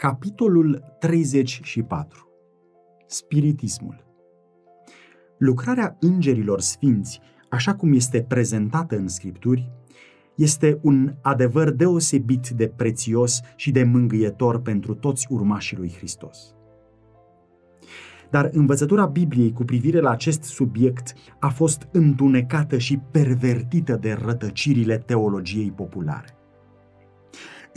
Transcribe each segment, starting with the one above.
Capitolul 34 Spiritismul Lucrarea îngerilor sfinți, așa cum este prezentată în Scripturi, este un adevăr deosebit de prețios și de mângâietor pentru toți urmașii lui Hristos. Dar învățătura Bibliei cu privire la acest subiect a fost întunecată și pervertită de rătăcirile teologiei populare.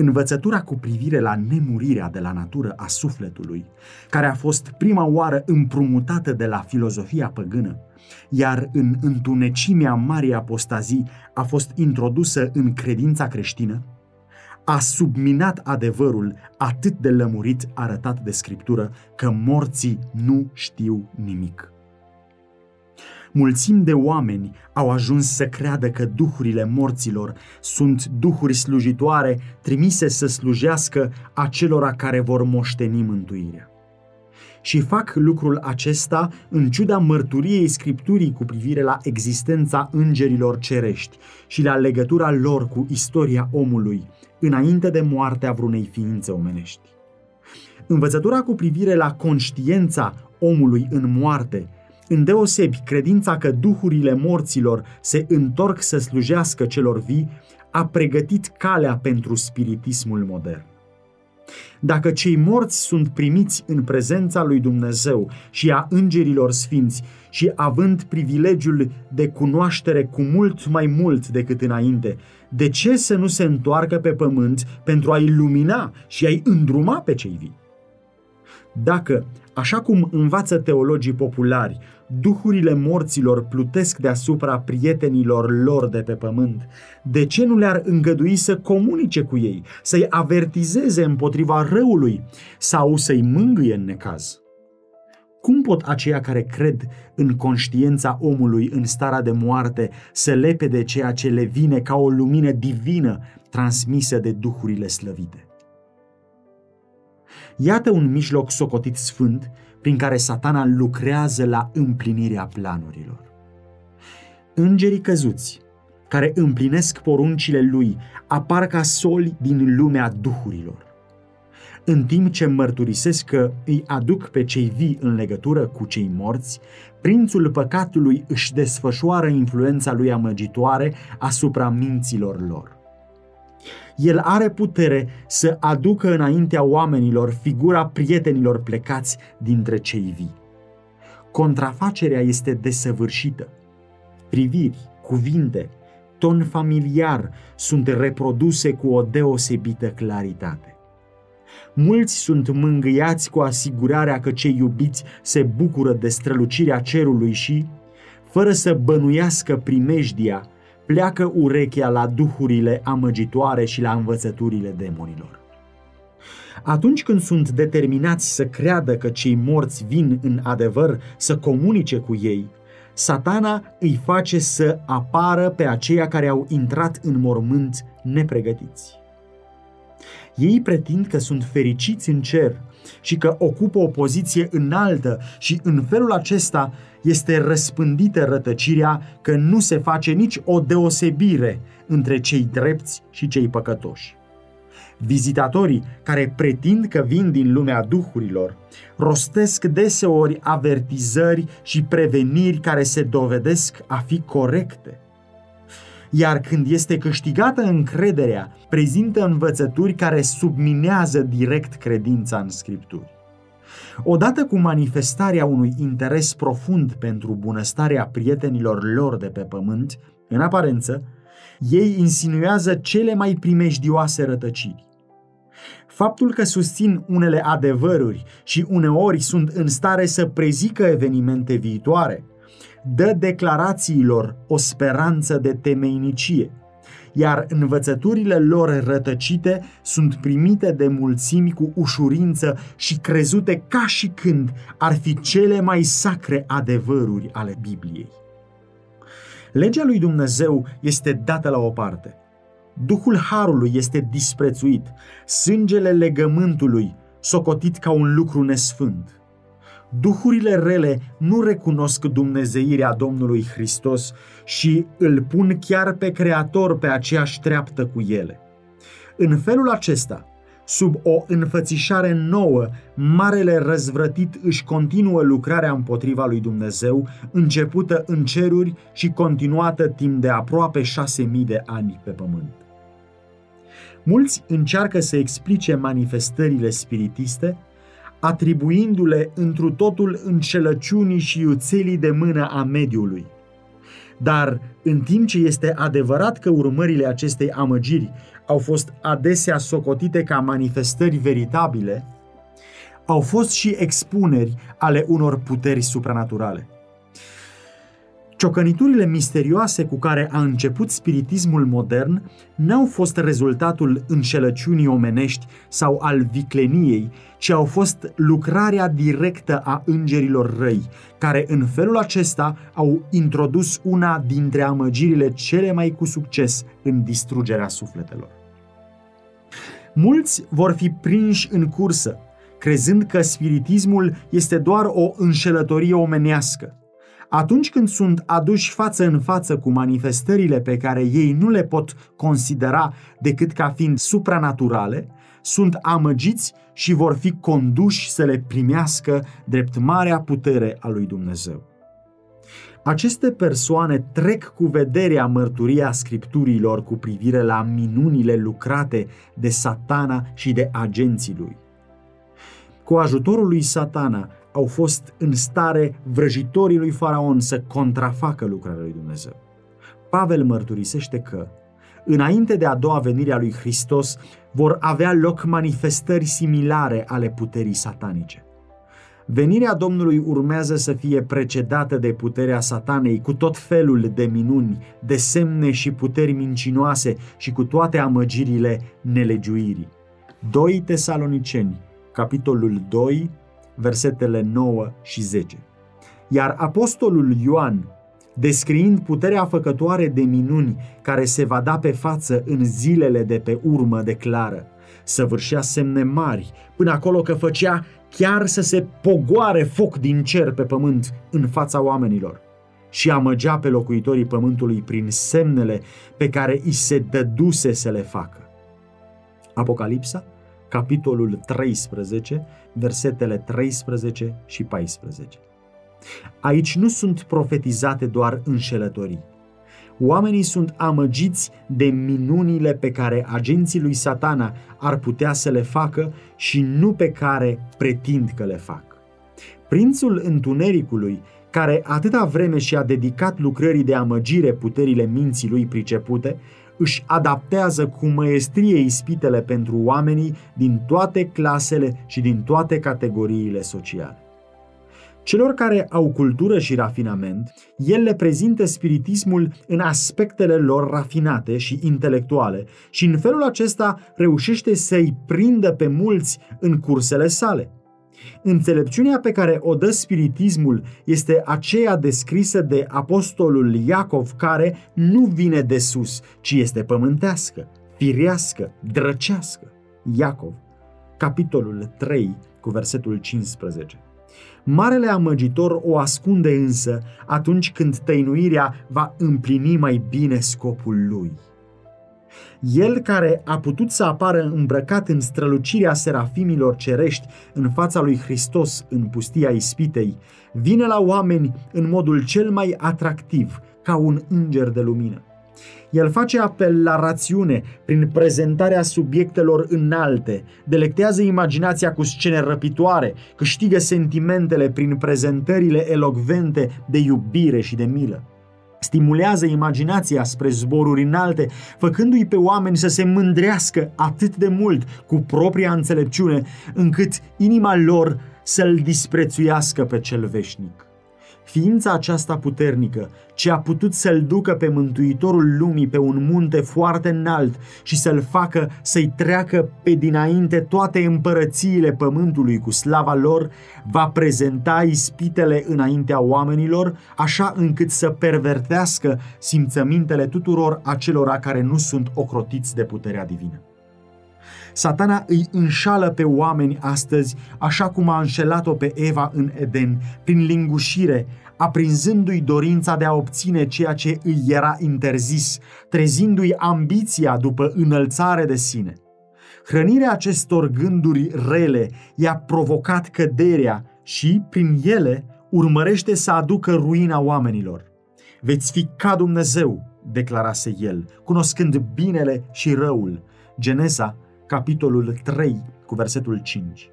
Învățătura cu privire la nemurirea de la natură a sufletului, care a fost prima oară împrumutată de la filozofia păgână, iar în întunecimea Marii Apostazii a fost introdusă în credința creștină, a subminat adevărul atât de lămurit arătat de Scriptură că morții nu știu nimic. Mulțimi de oameni au ajuns să creadă că duhurile morților sunt duhuri slujitoare trimise să slujească acelora care vor moșteni mântuirea. Și fac lucrul acesta în ciuda mărturiei Scripturii cu privire la existența îngerilor cerești și la legătura lor cu istoria omului, înainte de moartea vreunei ființe omenești. Învățătura cu privire la conștiența omului în moarte Îndeosebi, credința că duhurile morților se întorc să slujească celor vii a pregătit calea pentru spiritismul modern. Dacă cei morți sunt primiți în prezența lui Dumnezeu și a îngerilor sfinți și având privilegiul de cunoaștere cu mult mai mult decât înainte, de ce să nu se întoarcă pe pământ pentru a-i lumina și a-i îndruma pe cei vii? Dacă, așa cum învață teologii populari, duhurile morților plutesc deasupra prietenilor lor de pe pământ, de ce nu le-ar îngădui să comunice cu ei, să-i avertizeze împotriva răului sau să-i mângâie în necaz? Cum pot aceia care cred în conștiința omului în starea de moarte să lepe de ceea ce le vine ca o lumină divină transmisă de duhurile slăvite? Iată un mijloc socotit sfânt prin care satana lucrează la împlinirea planurilor. Îngerii căzuți, care împlinesc poruncile lui, apar ca soli din lumea duhurilor. În timp ce mărturisesc că îi aduc pe cei vii în legătură cu cei morți, prințul păcatului își desfășoară influența lui amăgitoare asupra minților lor. El are putere să aducă înaintea oamenilor figura prietenilor plecați dintre cei vii. Contrafacerea este desăvârșită. Priviri, cuvinte, ton familiar sunt reproduse cu o deosebită claritate. Mulți sunt mângâiați cu asigurarea că cei iubiți se bucură de strălucirea cerului și, fără să bănuiască primejdia, pleacă urechea la duhurile amăgitoare și la învățăturile demonilor. Atunci când sunt determinați să creadă că cei morți vin în adevăr să comunice cu ei, satana îi face să apară pe aceia care au intrat în mormânt nepregătiți. Ei pretind că sunt fericiți în cer și că ocupă o poziție înaltă și în felul acesta este răspândită rătăcirea că nu se face nici o deosebire între cei drepți și cei păcătoși. Vizitatorii care pretind că vin din lumea duhurilor rostesc deseori avertizări și preveniri care se dovedesc a fi corecte. Iar când este câștigată încrederea, prezintă învățături care subminează direct credința în Scripturi. Odată cu manifestarea unui interes profund pentru bunăstarea prietenilor lor de pe pământ, în aparență, ei insinuează cele mai primejdioase rătăciri. Faptul că susțin unele adevăruri și uneori sunt în stare să prezică evenimente viitoare, dă declarațiilor o speranță de temeinicie – iar învățăturile lor rătăcite sunt primite de mulțimi cu ușurință și crezute ca și când ar fi cele mai sacre adevăruri ale Bibliei. Legea lui Dumnezeu este dată la o parte. Duhul Harului este disprețuit, sângele legământului socotit ca un lucru nesfânt. Duhurile rele nu recunosc dumnezeirea Domnului Hristos și îl pun chiar pe Creator pe aceeași treaptă cu ele. În felul acesta, sub o înfățișare nouă, marele răzvrătit își continuă lucrarea împotriva lui Dumnezeu, începută în ceruri și continuată timp de aproape șase mii de ani pe pământ. Mulți încearcă să explice manifestările spiritiste, atribuindu-le întru totul înșelăciunii și iuțelii de mână a mediului. Dar în timp ce este adevărat că urmările acestei amăgiri au fost adesea socotite ca manifestări veritabile, au fost și expuneri ale unor puteri supranaturale. Ciocăniturile misterioase cu care a început spiritismul modern n-au fost rezultatul înșelăciunii omenești sau al vicleniei, ci au fost lucrarea directă a îngerilor răi, care în felul acesta au introdus una dintre amăgirile cele mai cu succes în distrugerea sufletelor. Mulți vor fi prinși în cursă, crezând că spiritismul este doar o înșelătorie omenească. Atunci când sunt aduși față în față cu manifestările pe care ei nu le pot considera decât ca fiind supranaturale, sunt amăgiți și vor fi conduși să le primească drept marea putere a lui Dumnezeu. Aceste persoane trec cu vederea mărturia scripturilor cu privire la minunile lucrate de satana și de agenții lui. Cu ajutorul lui satana au fost în stare vrăjitorii lui Faraon să contrafacă lucrarea lui Dumnezeu. Pavel mărturisește că, înainte de a doua venire a lui Hristos, vor avea loc manifestări similare ale puterii satanice. Venirea Domnului urmează să fie precedată de puterea satanei cu tot felul de minuni, de semne și puteri mincinoase și cu toate amăgirile nelegiuirii. 2 Tesaloniceni, capitolul 2, versetele 9 și 10. Iar apostolul Ioan, descriind puterea făcătoare de minuni care se va da pe față în zilele de pe urmă, declară săvârșea semne mari, până acolo că făcea chiar să se pogoare foc din cer pe pământ în fața oamenilor și amăgea pe locuitorii pământului prin semnele pe care îi se dăduse să le facă. Apocalipsa, capitolul 13, versetele 13 și 14. Aici nu sunt profetizate doar înșelătorii. Oamenii sunt amăgiți de minunile pe care agenții lui satana ar putea să le facă și nu pe care pretind că le fac. Prințul întunericului, care atâta vreme și-a dedicat lucrării de amăgire puterile minții lui pricepute, își adaptează cu măestrie ispitele pentru oamenii din toate clasele și din toate categoriile sociale. Celor care au cultură și rafinament, el le prezintă spiritismul în aspectele lor rafinate și intelectuale și în felul acesta reușește să-i prindă pe mulți în cursele sale. Înțelepciunea pe care o dă spiritismul este aceea descrisă de apostolul Iacov care nu vine de sus, ci este pământească, firească, drăcească. Iacov, capitolul 3, cu versetul 15. Marele amăgitor o ascunde însă atunci când tăinuirea va împlini mai bine scopul lui. El care a putut să apară îmbrăcat în strălucirea serafimilor cerești în fața lui Hristos în pustia ispitei, vine la oameni în modul cel mai atractiv, ca un înger de lumină. El face apel la rațiune prin prezentarea subiectelor înalte, delectează imaginația cu scene răpitoare, câștigă sentimentele prin prezentările elocvente de iubire și de milă. Stimulează imaginația spre zboruri înalte, făcându-i pe oameni să se mândrească atât de mult cu propria înțelepciune, încât inima lor să-l disprețuiască pe cel veșnic. Ființa aceasta puternică, ce a putut să-l ducă pe Mântuitorul lumii pe un munte foarte înalt și să-l facă să-i treacă pe dinainte toate împărățiile pământului cu slava lor, va prezenta ispitele înaintea oamenilor, așa încât să pervertească simțămintele tuturor acelora care nu sunt ocrotiți de puterea divină. Satana îi înșală pe oameni astăzi, așa cum a înșelat-o pe Eva în Eden, prin lingușire, aprinzându-i dorința de a obține ceea ce îi era interzis, trezindu-i ambiția după înălțare de sine. Hrănirea acestor gânduri rele i-a provocat căderea și, prin ele, urmărește să aducă ruina oamenilor. Veți fi ca Dumnezeu, declarase el, cunoscând binele și răul. Genesa, capitolul 3, cu versetul 5.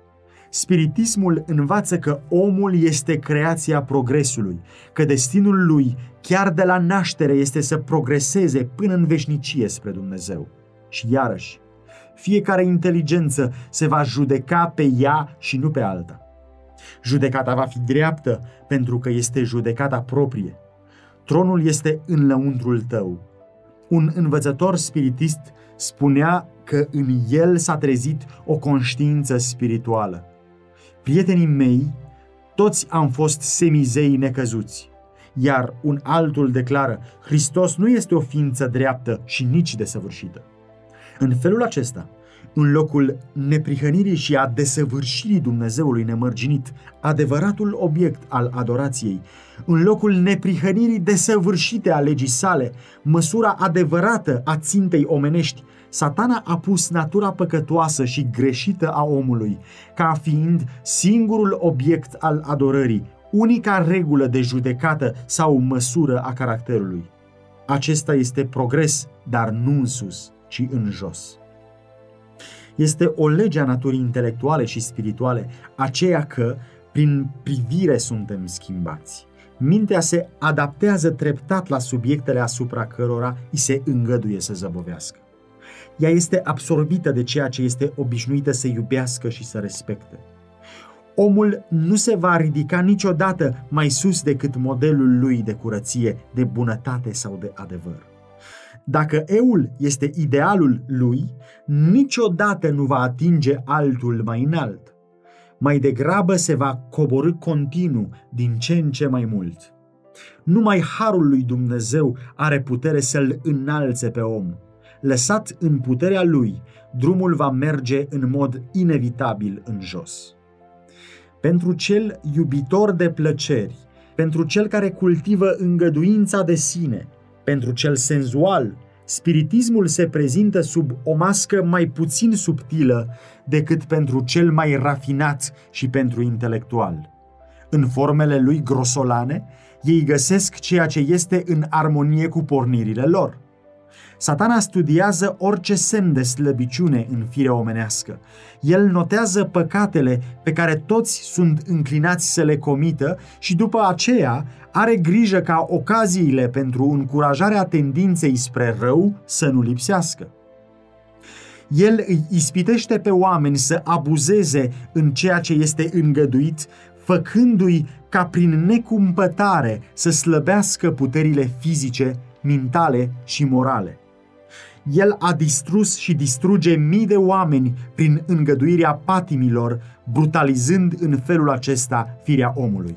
Spiritismul învață că omul este creația progresului, că destinul lui, chiar de la naștere, este să progreseze până în veșnicie spre Dumnezeu. Și iarăși, fiecare inteligență se va judeca pe ea și nu pe alta. Judecata va fi dreaptă pentru că este judecata proprie. Tronul este în lăuntrul tău. Un învățător spiritist spunea că în el s-a trezit o conștiință spirituală. Prietenii mei, toți am fost semizei necăzuți. Iar un altul declară, Hristos nu este o ființă dreaptă și nici desăvârșită. În felul acesta, în locul neprihănirii și a desăvârșirii Dumnezeului nemărginit, adevăratul obiect al adorației, în locul neprihănirii desăvârșite a legii sale, măsura adevărată a țintei omenești, satana a pus natura păcătoasă și greșită a omului, ca fiind singurul obiect al adorării, unica regulă de judecată sau măsură a caracterului. Acesta este progres, dar nu în sus, ci în jos. Este o lege a naturii intelectuale și spirituale, aceea că, prin privire suntem schimbați. Mintea se adaptează treptat la subiectele asupra cărora îi se îngăduie să zăbovească. Ea este absorbită de ceea ce este obișnuită să iubească și să respecte. Omul nu se va ridica niciodată mai sus decât modelul lui de curăție, de bunătate sau de adevăr. Dacă eul este idealul lui, niciodată nu va atinge altul mai înalt. Mai degrabă se va coborâ continuu din ce în ce mai mult. Numai harul lui Dumnezeu are putere să-l înalțe pe om. Lăsat în puterea lui, drumul va merge în mod inevitabil în jos. Pentru cel iubitor de plăceri, pentru cel care cultivă îngăduința de sine, pentru cel senzual, spiritismul se prezintă sub o mască mai puțin subtilă decât pentru cel mai rafinat și pentru intelectual. În formele lui grosolane, ei găsesc ceea ce este în armonie cu pornirile lor – Satana studiază orice semn de slăbiciune în firea omenească. El notează păcatele pe care toți sunt înclinați să le comită și după aceea are grijă ca ocaziile pentru încurajarea tendinței spre rău să nu lipsească. El îi ispitește pe oameni să abuzeze în ceea ce este îngăduit, făcându-i ca prin necumpătare să slăbească puterile fizice, mentale și morale. El a distrus și distruge mii de oameni prin îngăduirea patimilor, brutalizând în felul acesta firea omului.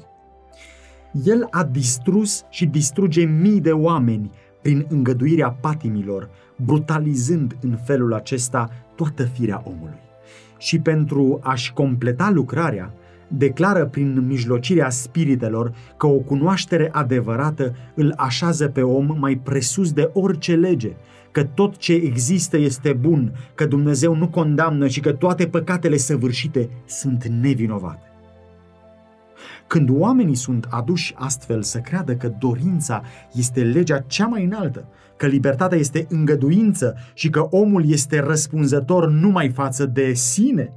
El a distrus și distruge mii de oameni prin îngăduirea patimilor, brutalizând în felul acesta toată firea omului. Și pentru a-și completa lucrarea, declară prin mijlocirea spiritelor că o cunoaștere adevărată îl așează pe om mai presus de orice lege, că tot ce există este bun, că Dumnezeu nu condamnă și că toate păcatele săvârșite sunt nevinovate. Când oamenii sunt aduși astfel să creadă că dorința este legea cea mai înaltă, că libertatea este îngăduință și că omul este răspunzător numai față de sine,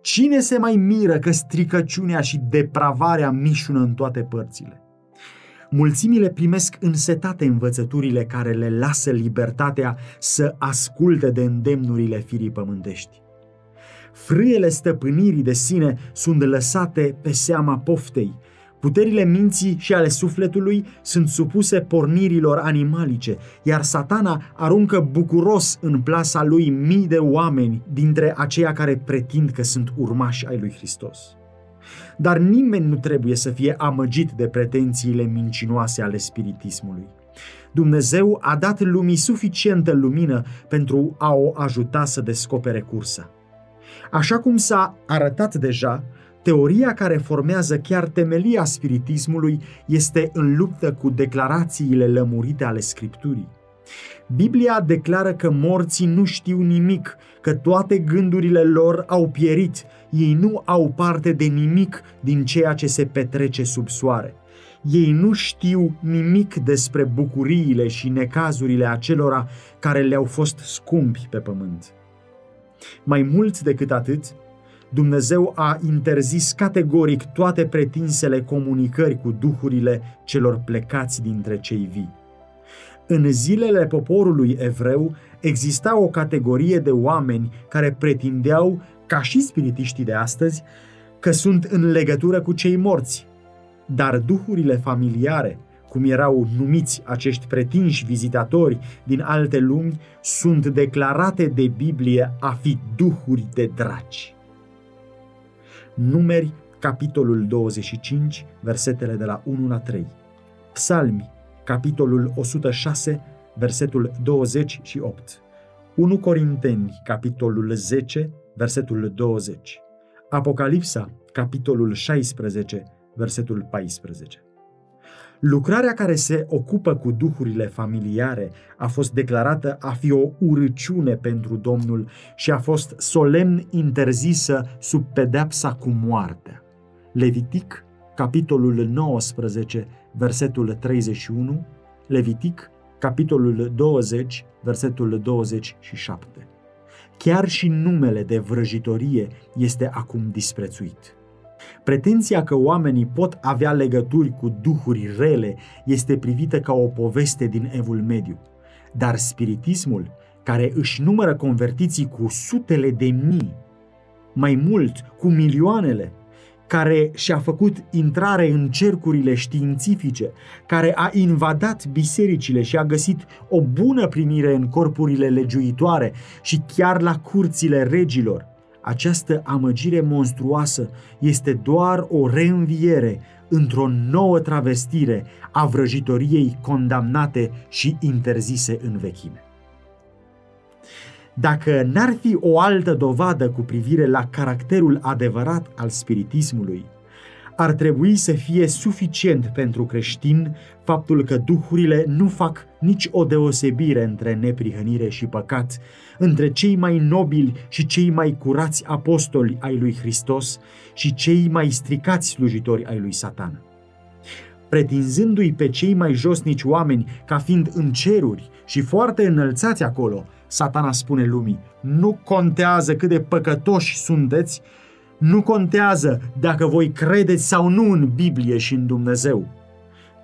cine se mai miră că stricăciunea și depravarea mișună în toate părțile? Mulțimile primesc însetate învățăturile care le lasă libertatea să asculte de îndemnurile firii pământești. Frâiele stăpânirii de sine sunt lăsate pe seama poftei. Puterile minții și ale sufletului sunt supuse pornirilor animalice, iar satana aruncă bucuros în plasa lui mii de oameni dintre aceia care pretind că sunt urmași ai lui Hristos. Dar nimeni nu trebuie să fie amăgit de pretențiile mincinoase ale spiritismului. Dumnezeu a dat lumii suficientă lumină pentru a o ajuta să descopere cursa. Așa cum s-a arătat deja, teoria care formează chiar temelia spiritismului este în luptă cu declarațiile lămurite ale Scripturii. Biblia declară că morții nu știu nimic, că toate gândurile lor au pierit, ei nu au parte de nimic din ceea ce se petrece sub soare. Ei nu știu nimic despre bucuriile și necazurile acelora care le-au fost scumpi pe pământ. Mai mult decât atât, Dumnezeu a interzis categoric toate pretinsele comunicări cu duhurile celor plecați dintre cei vii. În zilele poporului evreu exista o categorie de oameni care pretindeau, ca și spiritiștii de astăzi, că sunt în legătură cu cei morți. Dar duhurile familiare, cum erau numiți acești pretinși vizitatori din alte lumi, sunt declarate de Biblie a fi duhuri de draci. Numeri, capitolul 25, versetele de la 1 la 3. Psalmi, capitolul 106, versetul 28. 1 Corinteni, capitolul 10, versetul 20. Apocalipsa, capitolul 16, versetul 14. Lucrarea care se ocupă cu duhurile familiare a fost declarată a fi o urăciune pentru Domnul și a fost solemn interzisă sub pedepsa cu moartea. Levitic, capitolul 19, versetul 31, Levitic, capitolul 20, versetul 27. Chiar și numele de vrăjitorie este acum disprețuit. Pretenția că oamenii pot avea legături cu duhuri rele este privită ca o poveste din Evul Mediu, dar spiritismul, care își numără convertiții cu sutele de mii, mai mult cu milioanele, care și-a făcut intrare în cercurile științifice, care a invadat bisericile și a găsit o bună primire în corpurile legiuitoare și chiar la curțile regilor. Această amăgire monstruoasă este doar o reînviere într-o nouă travestire a vrăjitoriei condamnate și interzise în vechime. Dacă n-ar fi o altă dovadă cu privire la caracterul adevărat al spiritismului, ar trebui să fie suficient pentru creștin faptul că duhurile nu fac nici o deosebire între neprihănire și păcat, între cei mai nobili și cei mai curați apostoli ai lui Hristos și cei mai stricați slujitori ai lui Satan. Pretinzându-i pe cei mai josnici oameni ca fiind în ceruri și foarte înălțați acolo, satana spune lumii, nu contează cât de păcătoși sunteți, nu contează dacă voi credeți sau nu în Biblie și în Dumnezeu.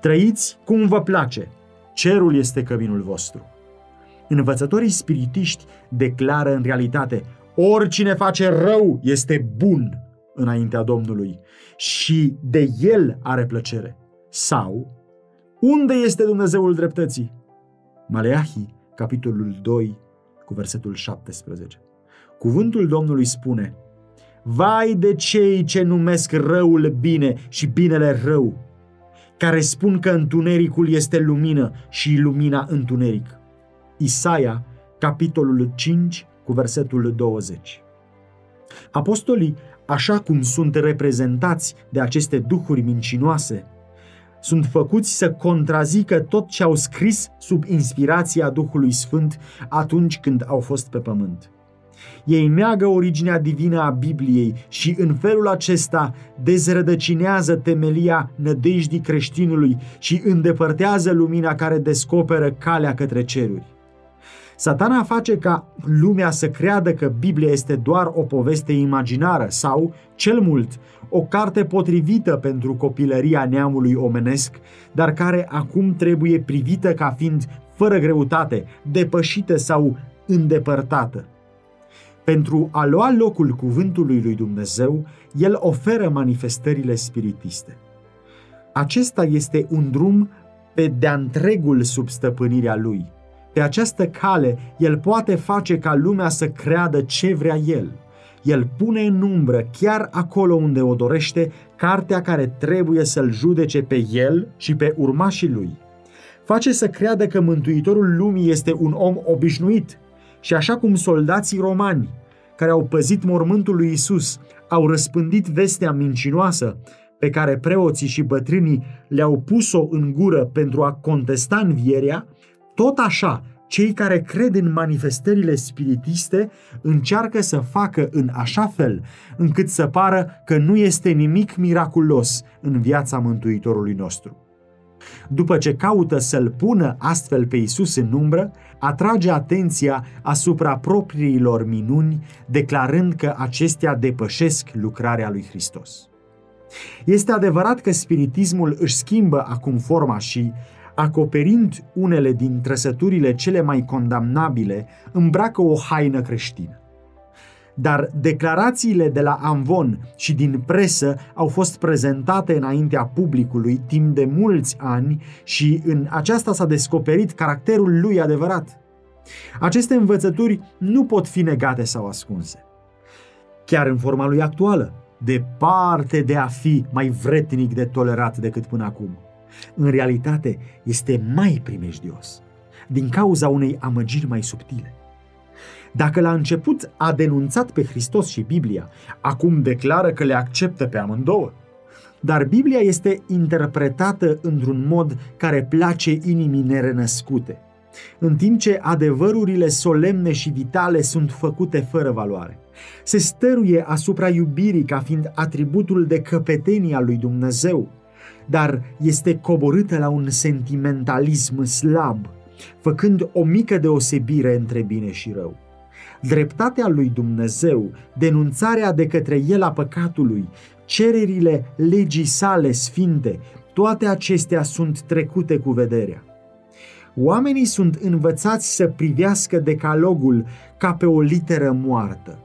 Trăiți cum vă place. Cerul este căminul vostru. Învățătorii spiritiști declară în realitate oricine face rău este bun înaintea Domnului și de el are plăcere. Sau, unde este Dumnezeul dreptății? Maleahi, capitolul 2, cu versetul 17. Cuvântul Domnului spune, Vai de cei ce numesc răul bine și binele rău, care spun că întunericul este lumină și lumina întuneric. Isaia, capitolul 5, cu versetul 20. Apostolii, așa cum sunt reprezentați de aceste duhuri mincinoase, sunt făcuți să contrazică tot ce au scris sub inspirația Duhului Sfânt atunci când au fost pe pământ. Ei neagă originea divină a Bibliei și în felul acesta dezrădăcinează temelia nădejdii creștinului și îndepărtează lumina care descoperă calea către ceruri. Satana face ca lumea să creadă că Biblia este doar o poveste imaginară sau, cel mult, o carte potrivită pentru copilăria neamului omenesc, dar care acum trebuie privită ca fiind fără greutate, depășită sau îndepărtată. Pentru a lua locul cuvântului lui Dumnezeu, el oferă manifestările spiritiste. Acesta este un drum pe de-a întregul sub stăpânirea lui. Pe această cale, el poate face ca lumea să creadă ce vrea el. El pune în umbră, chiar acolo unde o dorește, cartea care trebuie să-l judece pe el și pe urmașii lui. Face să creadă că Mântuitorul lumii este un om obișnuit și așa cum soldații romani care au păzit mormântul lui Isus, au răspândit vestea mincinoasă pe care preoții și bătrânii le-au pus-o în gură pentru a contesta învierea, Tot așa, cei care cred în manifestările spiritiste încearcă să facă în așa fel încât să pară că nu este nimic miraculos în viața Mântuitorului nostru. După ce caută să-l pună astfel pe Isus în umbră, atrage atenția asupra propriilor minuni, declarând că acestea depășesc lucrarea lui Hristos. Este adevărat că spiritismul își schimbă acum forma și, acoperind unele din trăsăturile cele mai condamnabile, îmbracă o haină creștină. Dar declarațiile de la Amvon și din presă au fost prezentate înaintea publicului timp de mulți ani și în aceasta s-a descoperit caracterul lui adevărat. Aceste învățături nu pot fi negate sau ascunse. Chiar în forma lui actuală, departe de a fi mai vretnic de tolerat decât până acum. În realitate, este mai primejdios, din cauza unei amăgiri mai subtile. Dacă la început a denunțat pe Hristos și Biblia, acum declară că le acceptă pe amândouă. Dar Biblia este interpretată într-un mod care place inimii nerenăscute, în timp ce adevărurile solemne și vitale sunt făcute fără valoare. Se stăruie asupra iubirii ca fiind atributul de căpetenie al lui Dumnezeu, dar este coborâtă la un sentimentalism slab, făcând o mică deosebire între bine și rău. Dreptatea lui Dumnezeu, denunțarea de către el a păcatului, cererile legii sale sfinte, toate acestea sunt trecute cu vederea. Oamenii sunt învățați să privească decalogul ca pe o literă moartă.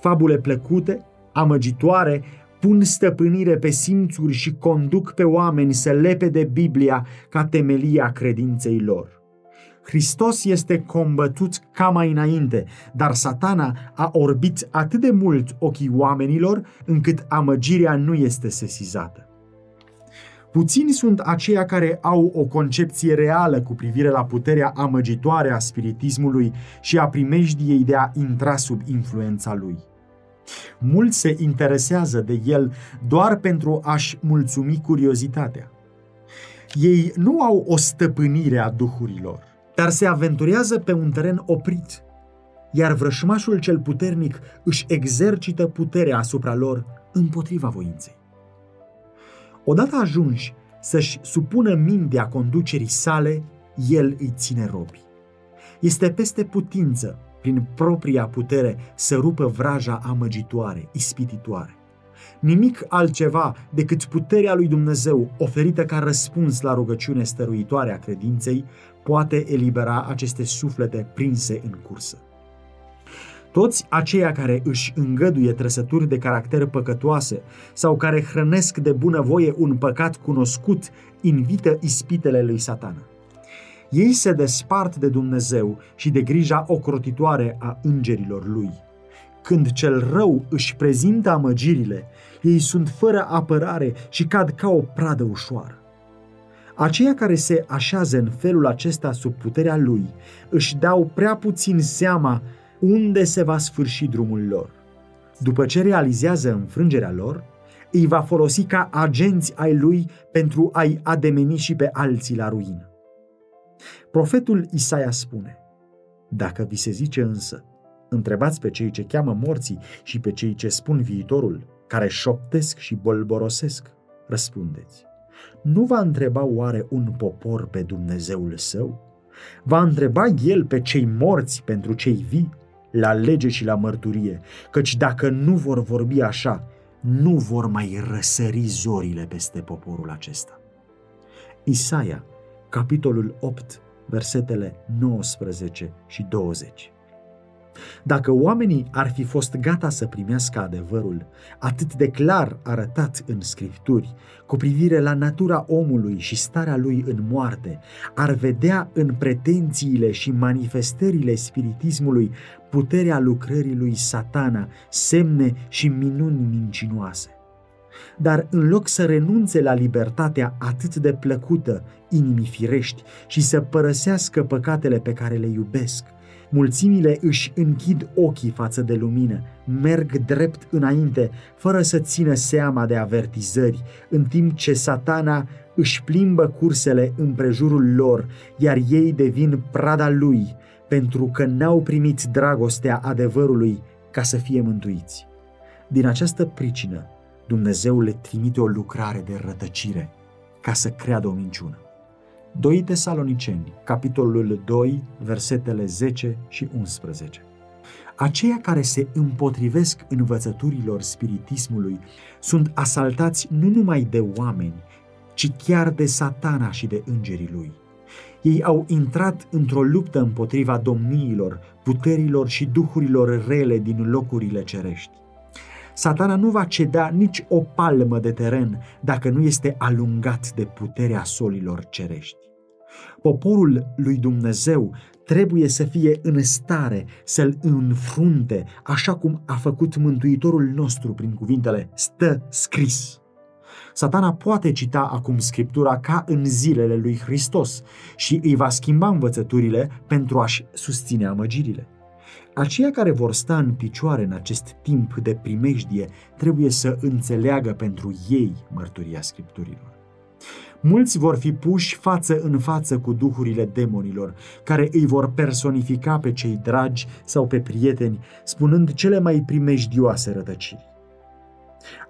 Fabule plăcute, amăgitoare, pun stăpânire pe simțuri și conduc pe oameni să lepe de Biblia ca temelia credinței lor. Hristos este combătut ca mai înainte, dar satana a orbit atât de mult ochii oamenilor încât amăgirea nu este sesizată. Puțini sunt aceia care au o concepție reală cu privire la puterea amăgitoare a spiritismului și a primejdiei de a intra sub influența lui. Mulți se interesează de el doar pentru a-și mulțumi curiozitatea. Ei nu au o stăpânire a duhurilor, dar se aventurează pe un teren oprit, iar vrășmașul cel puternic își exercită puterea asupra lor împotriva voinței. Odată ajungi să-și supună mintea conducerii sale, el îi ține robi. Este peste putință, prin propria putere, să rupă vraja amăgitoare, ispititoare. Nimic altceva decât puterea lui Dumnezeu oferită ca răspuns la rugăciune stăruitoare a credinței poate elibera aceste suflete prinse în cursă. Toți aceia care își îngăduie trăsături de caracter păcătoase sau care hrănesc de bunăvoie un păcat cunoscut, invită ispitele lui satana. Ei se despart de Dumnezeu și de grija ocrotitoare a îngerilor lui. Când cel rău își prezintă amăgirile, ei sunt fără apărare și cad ca o pradă ușoară. Aceia care se așează în felul acesta sub puterea lui își dau prea puțin seama unde se va sfârși drumul lor. După ce realizează înfrângerea lor, îi va folosi ca agenți ai lui pentru a-i ademeni și pe alții la ruină. Profetul Isaia spune, Dacă vi se zice însă, întrebați pe cei ce cheamă morții și pe cei ce spun viitorul, care șoptesc și bolborosesc, răspundeți. Nu va întreba oare un popor pe Dumnezeul său? Va întreba el pe cei morți pentru cei vii? la lege și la mărturie, căci dacă nu vor vorbi așa, nu vor mai răsări zorile peste poporul acesta. Isaia, capitolul 8, versetele 19 și 20. Dacă oamenii ar fi fost gata să primească adevărul, atât de clar arătat în scripturi, cu privire la natura omului și starea lui în moarte, ar vedea în pretențiile și manifestările spiritismului puterea lucrării lui satana, semne și minuni mincinoase. Dar în loc să renunțe la libertatea atât de plăcută inimii firești și să părăsească păcatele pe care le iubesc, mulțimile își închid ochii față de lumină, merg drept înainte, fără să țină seama de avertizări, în timp ce satana își plimbă cursele împrejurul lor, iar ei devin prada lui, pentru că n-au primit dragostea adevărului ca să fie mântuiți. Din această pricină, Dumnezeu le trimite o lucrare de rătăcire ca să creadă o minciună. 2 Tesaloniceni, capitolul 2, versetele 10 și 11. Aceia care se împotrivesc învățăturilor spiritismului sunt asaltați nu numai de oameni, ci chiar de satana și de îngerii lui. Ei au intrat într-o luptă împotriva domniilor, puterilor și duhurilor rele din locurile cerești. Satana nu va ceda nici o palmă de teren dacă nu este alungat de puterea solilor cerești. Poporul lui Dumnezeu trebuie să fie în stare să-l înfrunte, așa cum a făcut Mântuitorul nostru prin cuvintele stă scris. Satana poate cita acum Scriptura ca în zilele lui Hristos și îi va schimba învățăturile pentru a-și susține amăgirile. Aceia care vor sta în picioare în acest timp de primejdie trebuie să înțeleagă pentru ei mărturia Scripturilor. Mulți vor fi puși față în față cu duhurile demonilor, care îi vor personifica pe cei dragi sau pe prieteni, spunând cele mai primejdioase rătăciri.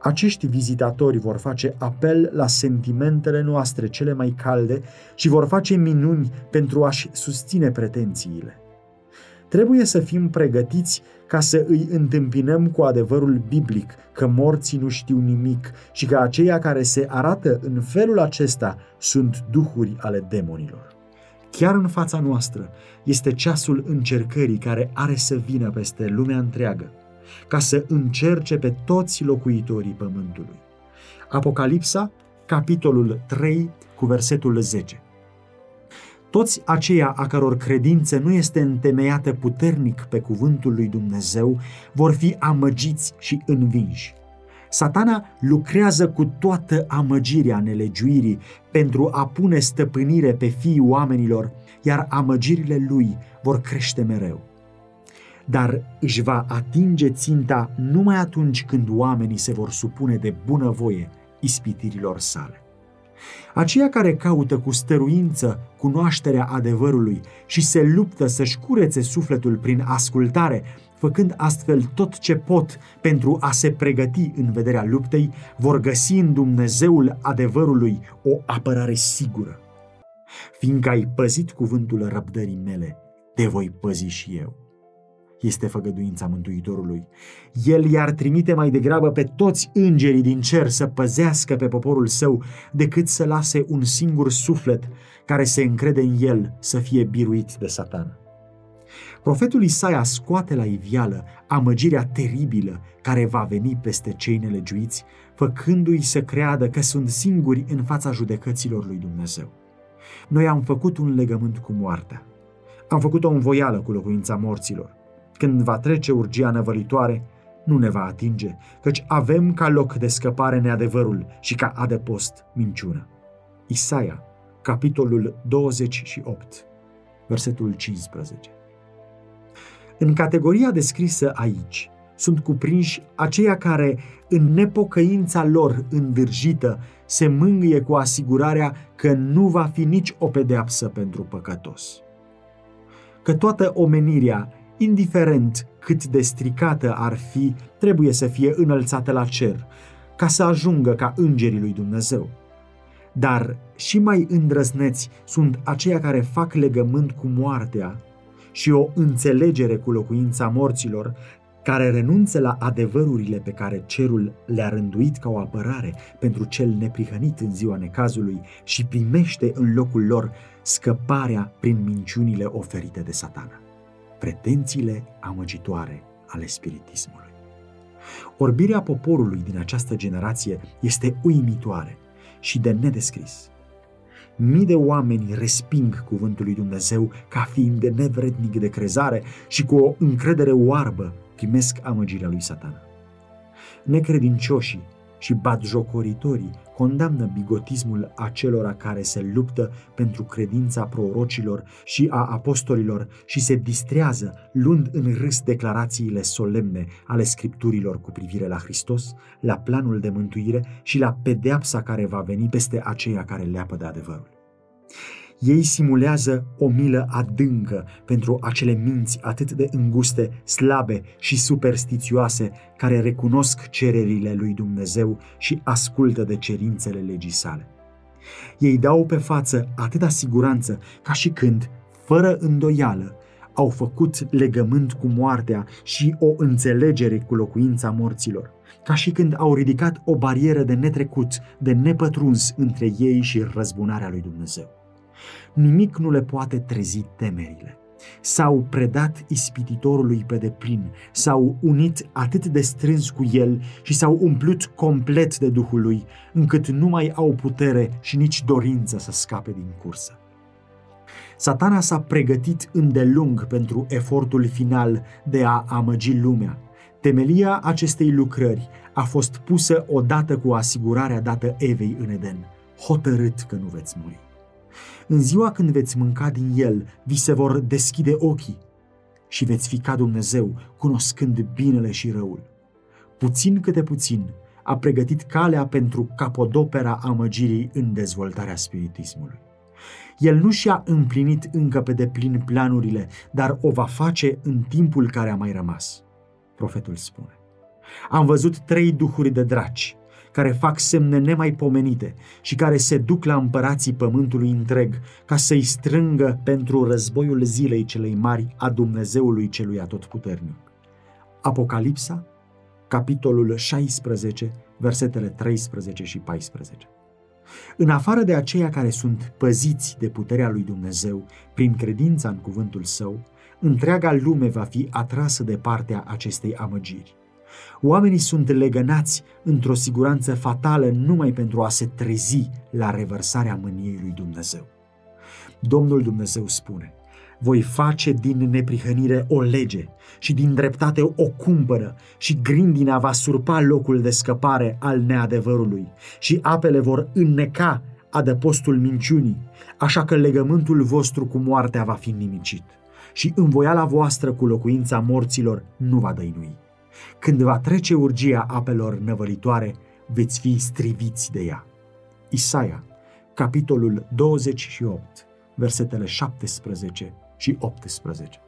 Acești vizitatori vor face apel la sentimentele noastre cele mai calde și vor face minuni pentru a-și susține pretențiile. Trebuie să fim pregătiți ca să îi întâmpinăm cu adevărul biblic că morții nu știu nimic și că aceia care se arată în felul acesta sunt duhuri ale demonilor. Chiar în fața noastră este ceasul încercării care are să vină peste lumea întreagă, ca să încerce pe toți locuitorii pământului. Apocalipsa, capitolul 3, cu versetul 10. Toți aceia a căror credință nu este întemeiată puternic pe cuvântul lui Dumnezeu vor fi amăgiți și învinși. Satana lucrează cu toată amăgirea nelegiuirii pentru a pune stăpânire pe fiii oamenilor, iar amăgirile lui vor crește mereu. Dar își va atinge ținta numai atunci când oamenii se vor supune de bunăvoie ispitirilor sale. Aceia care caută cu stăruință cunoașterea adevărului și se luptă să-și curețe sufletul prin ascultare, făcând astfel tot ce pot pentru a se pregăti în vederea luptei, vor găsi în Dumnezeul adevărului o apărare sigură. Fiindcă ai păzit cuvântul răbdării mele, te voi păzi și eu este făgăduința Mântuitorului. El i-ar trimite mai degrabă pe toți îngerii din cer să păzească pe poporul său, decât să lase un singur suflet care se încrede în el să fie biruit de satan. Profetul Isaia scoate la ivială amăgirea teribilă care va veni peste cei nelegiuiți, făcându-i să creadă că sunt singuri în fața judecăților lui Dumnezeu. Noi am făcut un legământ cu moartea. Am făcut o învoială cu locuința morților. Când va trece urgia năvălitoare, nu ne va atinge, căci avem ca loc de scăpare neadevărul și ca adăpost minciună. Isaia, capitolul 28, versetul 15. În categoria descrisă aici sunt cuprinși aceia care, în nepocăința lor îndârjită, se mângâie cu asigurarea că nu va fi nici o pedeapsă pentru păcătos. Că toată omenirea indiferent cât de stricată ar fi, trebuie să fie înălțată la cer, ca să ajungă ca îngerii lui Dumnezeu. Dar și mai îndrăzneți sunt aceia care fac legământ cu moartea și o înțelegere cu locuința morților, care renunță la adevărurile pe care cerul le-a rânduit ca o apărare pentru cel neprihănit în ziua necazului și primește în locul lor scăparea prin minciunile oferite de satana pretențiile amăgitoare ale spiritismului. Orbirea poporului din această generație este uimitoare și de nedescris. Mii de oameni resping cuvântul lui Dumnezeu ca fiind de nevrednic de crezare și cu o încredere oarbă primesc amăgirea lui satana. Necredincioșii și batjocoritorii condamnă bigotismul acelora care se luptă pentru credința prorocilor și a apostolilor și se distrează luând în râs declarațiile solemne ale scripturilor cu privire la Hristos, la planul de mântuire și la pedeapsa care va veni peste aceia care leapă de adevărul. Ei simulează o milă adâncă pentru acele minți atât de înguste, slabe și superstițioase care recunosc cererile lui Dumnezeu și ascultă de cerințele legii sale. Ei dau pe față atâta siguranță ca și când, fără îndoială, au făcut legământ cu moartea și o înțelegere cu locuința morților, ca și când au ridicat o barieră de netrecut, de nepătruns între ei și răzbunarea lui Dumnezeu. Nimic nu le poate trezi temerile. S-au predat ispititorului pe deplin, s-au unit atât de strâns cu el și s-au umplut complet de Duhul lui, încât nu mai au putere și nici dorință să scape din cursă. Satana s-a pregătit îndelung pentru efortul final de a amăgi lumea. Temelia acestei lucrări a fost pusă odată cu asigurarea dată Evei în Eden, hotărât că nu veți muri. În ziua când veți mânca din el, vi se vor deschide ochii și veți fi ca Dumnezeu, cunoscând binele și răul. Puțin câte puțin a pregătit calea pentru capodopera amăgirii în dezvoltarea spiritismului. El nu și-a împlinit încă pe deplin planurile, dar o va face în timpul care a mai rămas. Profetul spune. Am văzut trei duhuri de draci, care fac semne nemaipomenite și care se duc la împărații pământului întreg ca să-i strângă pentru războiul zilei celei mari a Dumnezeului celui atotputernic. Apocalipsa, capitolul 16, versetele 13 și 14. În afară de aceia care sunt păziți de puterea lui Dumnezeu prin credința în cuvântul său, întreaga lume va fi atrasă de partea acestei amăgiri. Oamenii sunt legănați într-o siguranță fatală numai pentru a se trezi la revărsarea mâniei lui Dumnezeu. Domnul Dumnezeu spune, voi face din neprihănire o lege și din dreptate o cumpără și grindina va surpa locul de scăpare al neadevărului și apele vor înneca adăpostul minciunii, așa că legământul vostru cu moartea va fi nimicit și învoiala voastră cu locuința morților nu va dăinui. Când va trece urgia apelor năvălitoare, veți fi striviți de ea. Isaia, capitolul 28, versetele 17 și 18.